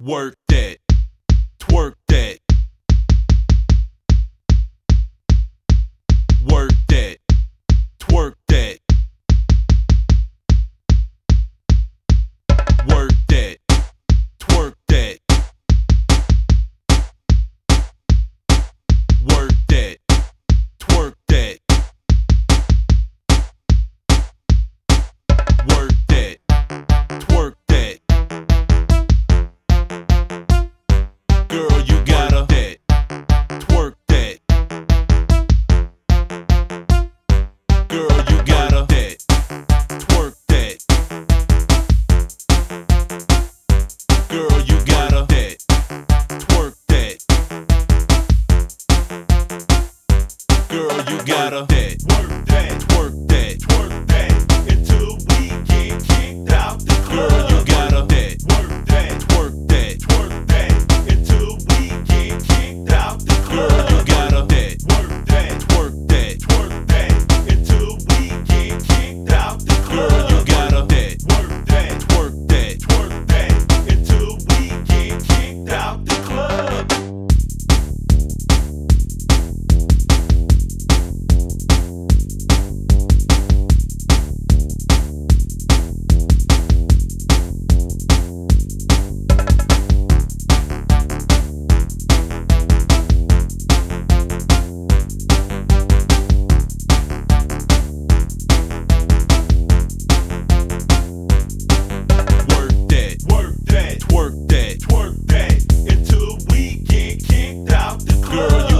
Work that. gotta. Work. girl, you